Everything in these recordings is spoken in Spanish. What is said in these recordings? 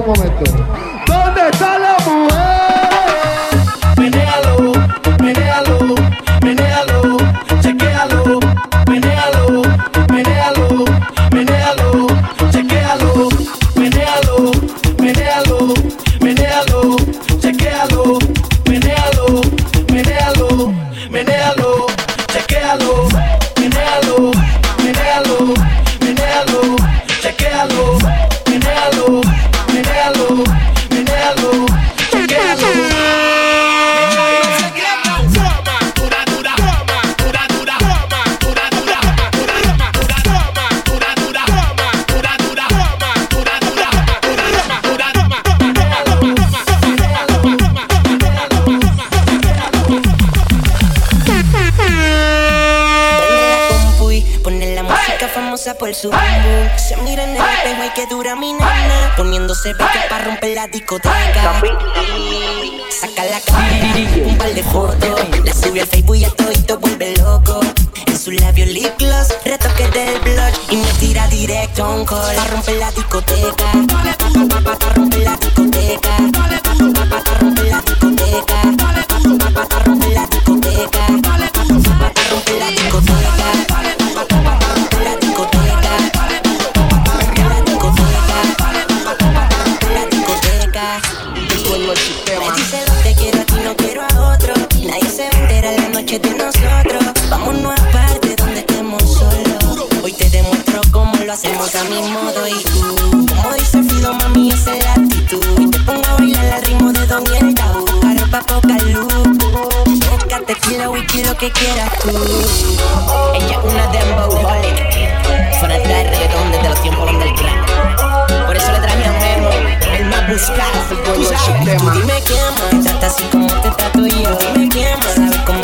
un momento. Por su boom. Se mira en el espejo y que dura mi nana. Poniéndose bella para romper la discoteca. Saca la cámara, un par de fotos. La sube al Facebook y a todito vuelve loco. En su labio lip gloss, retoque del blush. Y me tira directo a un call. Pa' romper la discoteca. Pa' romper la discoteca. Pa' romper la discoteca. Pa' romper la discoteca. Lo hacemos a mi modo y tú. Como dice Fido, mami, esa es la actitud. Y te pongo a bailar al ritmo de Don y el Tabú. Arepa, poca luz. Boca, tequila, whisky, lo que quieras tú. Ella es una dembow holic. Fanática de reggaetón desde los tiempos underground. Por eso le traje a Memo, el más buscado. Tú sabes, tú dime quién más. Trata así como te trato yo. Dime quién más. Sabe conmigo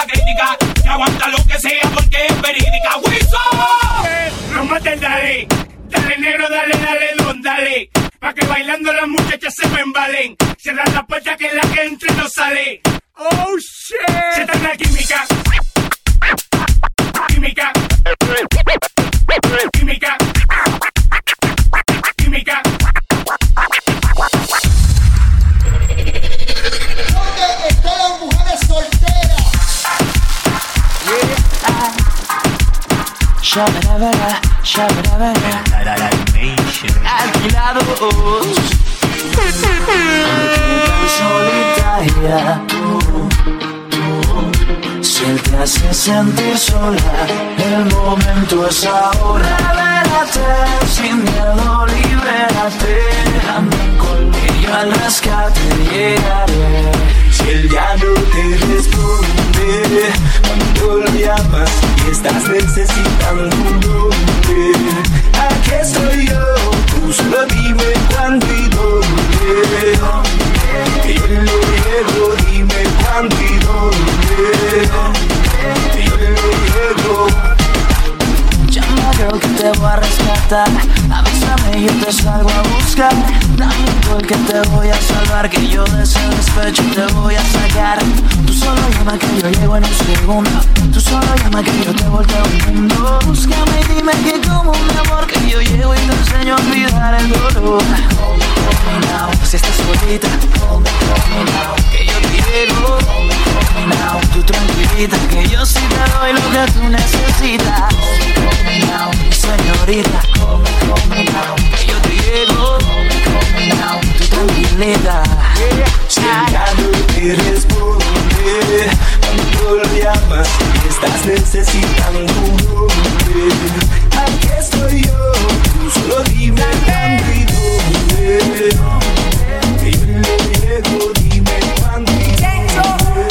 música crítica, que aguanta lo que sea porque es verídica. ¡Wilson! No mates, dale, dale negro, dale, dale, don, dale, pa' que bailando las muchachas se me embalen, cierra la puerta que la que entre no sale. Oh shit, se de química, química, química, química. Shabarabara, shabarabara. Alquilados. Tan solitaria. Si él te hace sentir sola, el momento es ahora. Revélate sin miedo, libérate. Anda conmigo al rescate, llegaré. Si él ya no te responde, cuando lo llamas y estás necesitando un nombre. Aquí estoy yo, tú solo dime cuándo y dónde. Que yo lo llego, dime cuándo y dónde. Que yo lo llego. Llama girl que te voy a rescatar salgo a buscar Dame que te voy a salvar Que yo de ese despecho te voy a sacar. Tú solo llama que yo llego en un segundo. Tú solo llama que yo te volteo el mundo. Búscame y dime que como un amor Que yo llego y te enseño a olvidar el dolor. Hold me, me now Si estás solita Hold me, me now Que yo quiero Hold me, now Tú tranquilita Que yo sí te doy lo que tú necesitas. Hold me, me now señorita tranquilita Si el ya no te responde Cuando lo llamas y estás necesitando un hombre. Aquí estoy yo Tú solo dime cuándo y dónde. Que yo le llego Dime cuándo y dónde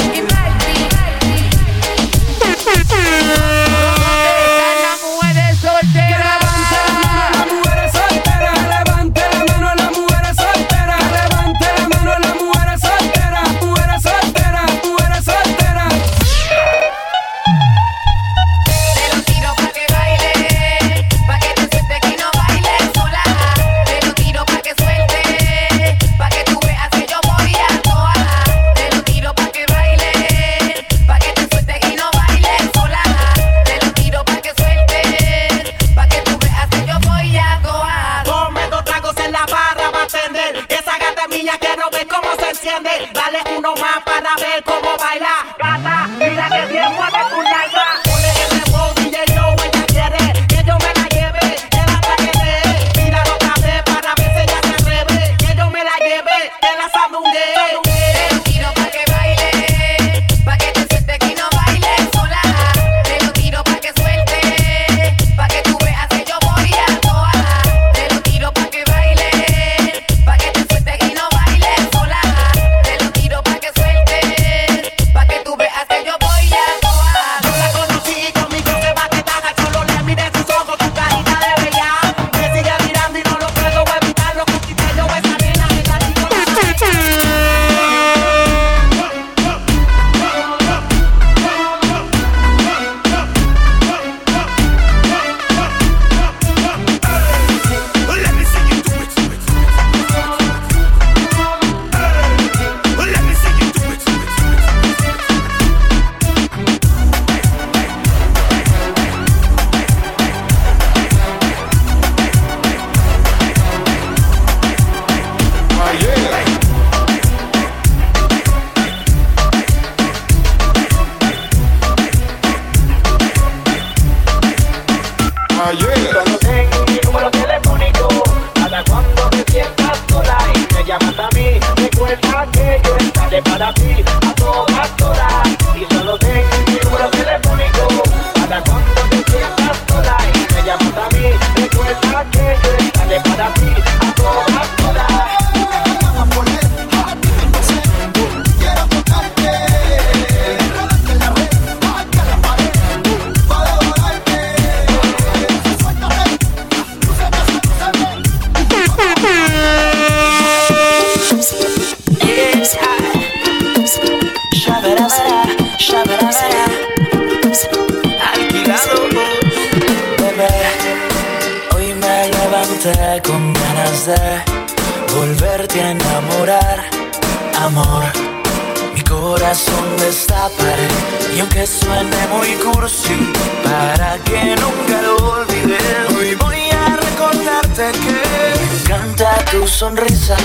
con ganas de volverte a enamorar, amor. Mi corazón destaparé y aunque suene muy cursi, para que nunca lo olvide, hoy voy a recordarte que me encanta tu sonrisa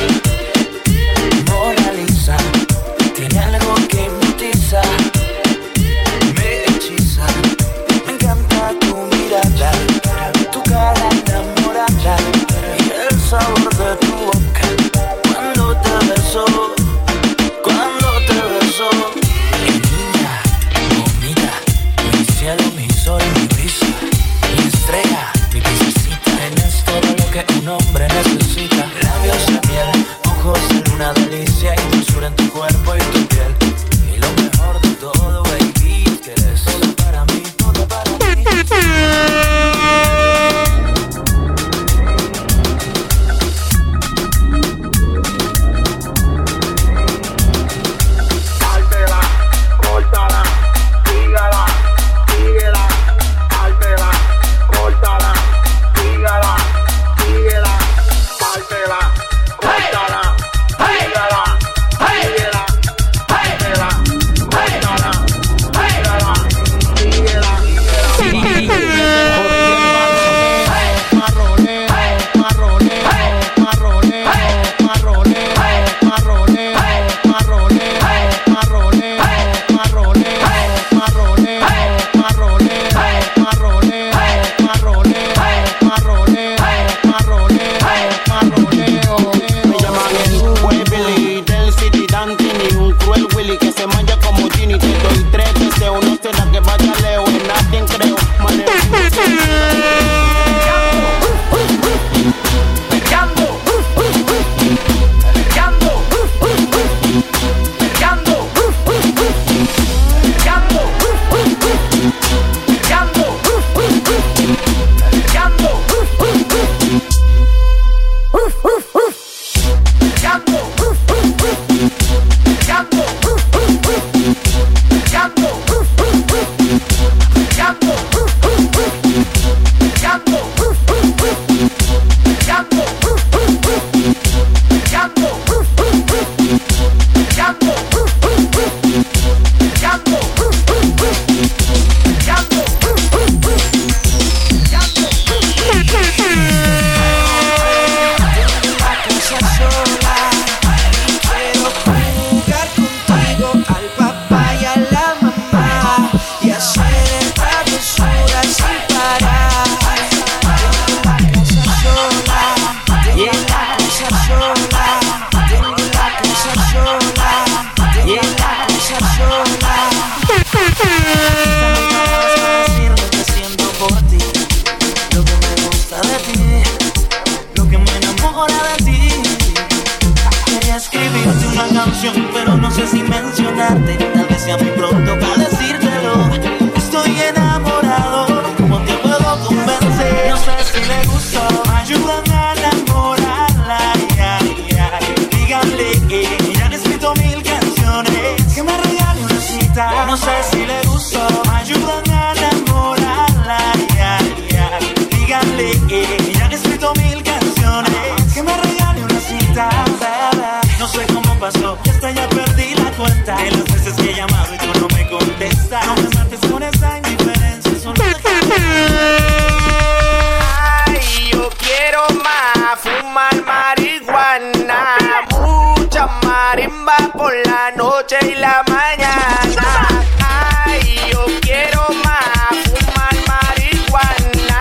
y la mañana. Ay, yo quiero más, fumar marihuana,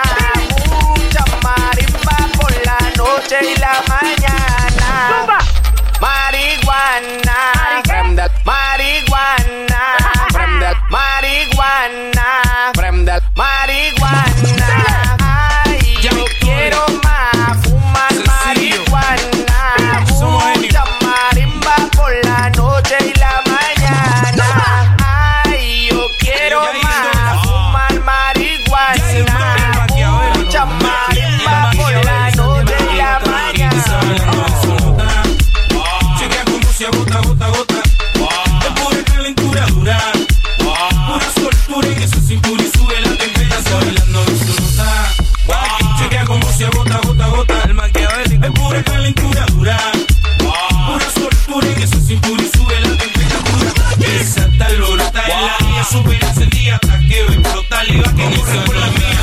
mucha marimba por la noche y la mañana. Marihuana, marihuana, marihuana, marihuana. Ay, yo quiero más, fumar marihuana, por la. Initial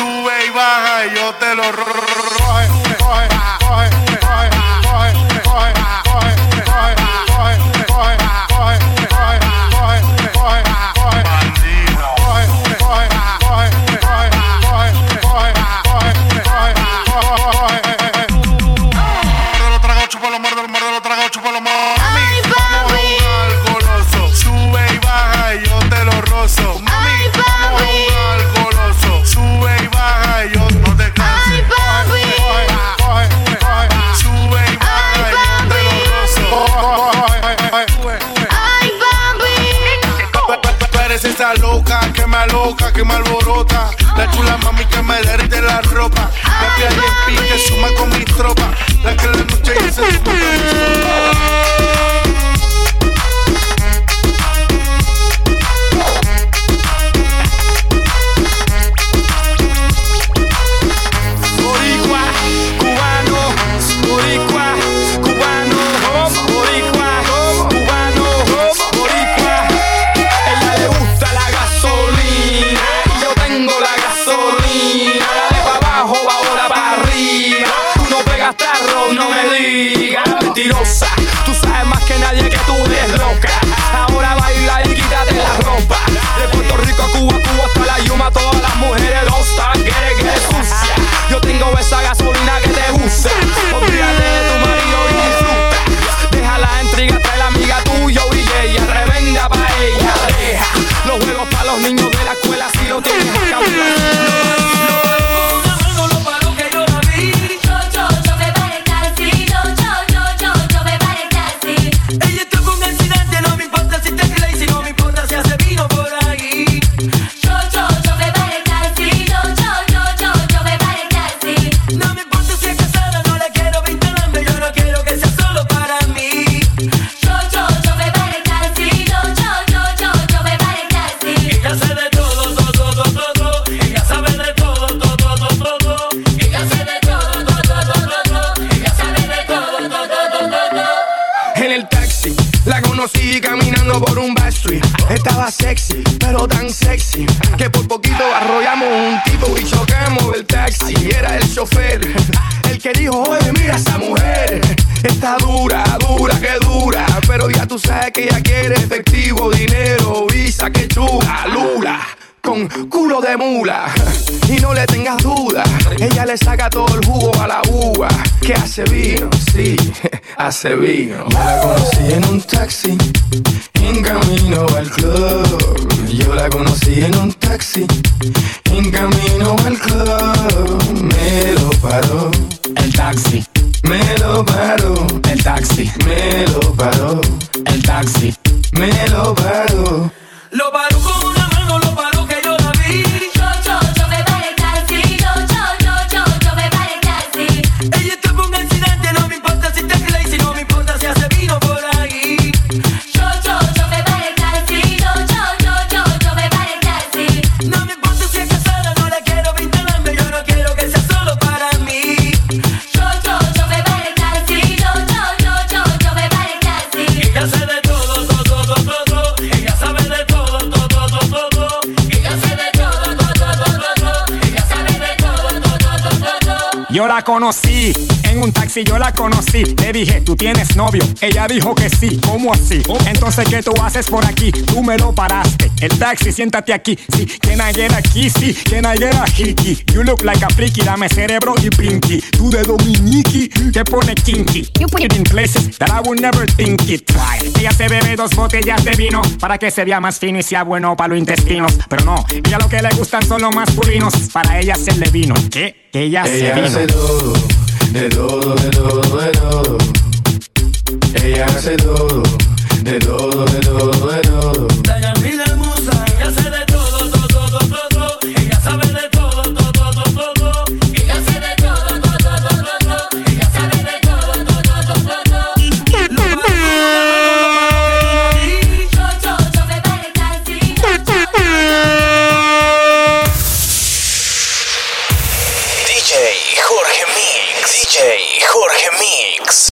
sube y baja y yo te lo rojo loca, que me loca, que me alborota. La chula mami que me derrite la ropa. La que hay en pique suma con mis tropas. La que la noche dice suma con. Estaba sexy, pero tan sexy que por poquito arrollamos un tipo y chocamos el taxi. Era el chofer el que dijo, oye, mira esa mujer. Está dura, dura, que dura. Pero ya tú sabes que ella quiere efectivo, dinero, visa, que chula, lula con culo de mula. Y no le tengas duda, ella le saca todo el jugo a la uva. Que hace vino, sí, hace vino. La conocí en un taxi en camino al club. Yo la conocí en un taxi, en camino al club. Me lo paró. El taxi. Me lo paró. El taxi. Me lo paró. El taxi. Me lo paró. Yo la conocí, en un taxi yo la conocí. Le dije, ¿tú tienes novio? Ella dijo que sí, ¿cómo así? Entonces, ¿qué tú haces por aquí? Tú me lo paraste. El taxi, siéntate aquí. Sí, can I get a kissy? Can I get a hickey? You look like a freaky, dame cerebro y pinky. Tú de Dominiki, te pone kinky. You put it in places that I would never think it. Try. Ella se bebe dos botellas de vino para que se vea más fino y sea bueno para los intestinos. Pero no, ella lo que le gustan son los masculinos. Para ella hacerle vino. ¿Qué? Que ella, Ella se hace vino. todo, de todo, de todo, de todo. Ella hace todo, de todo, de todo, de todo.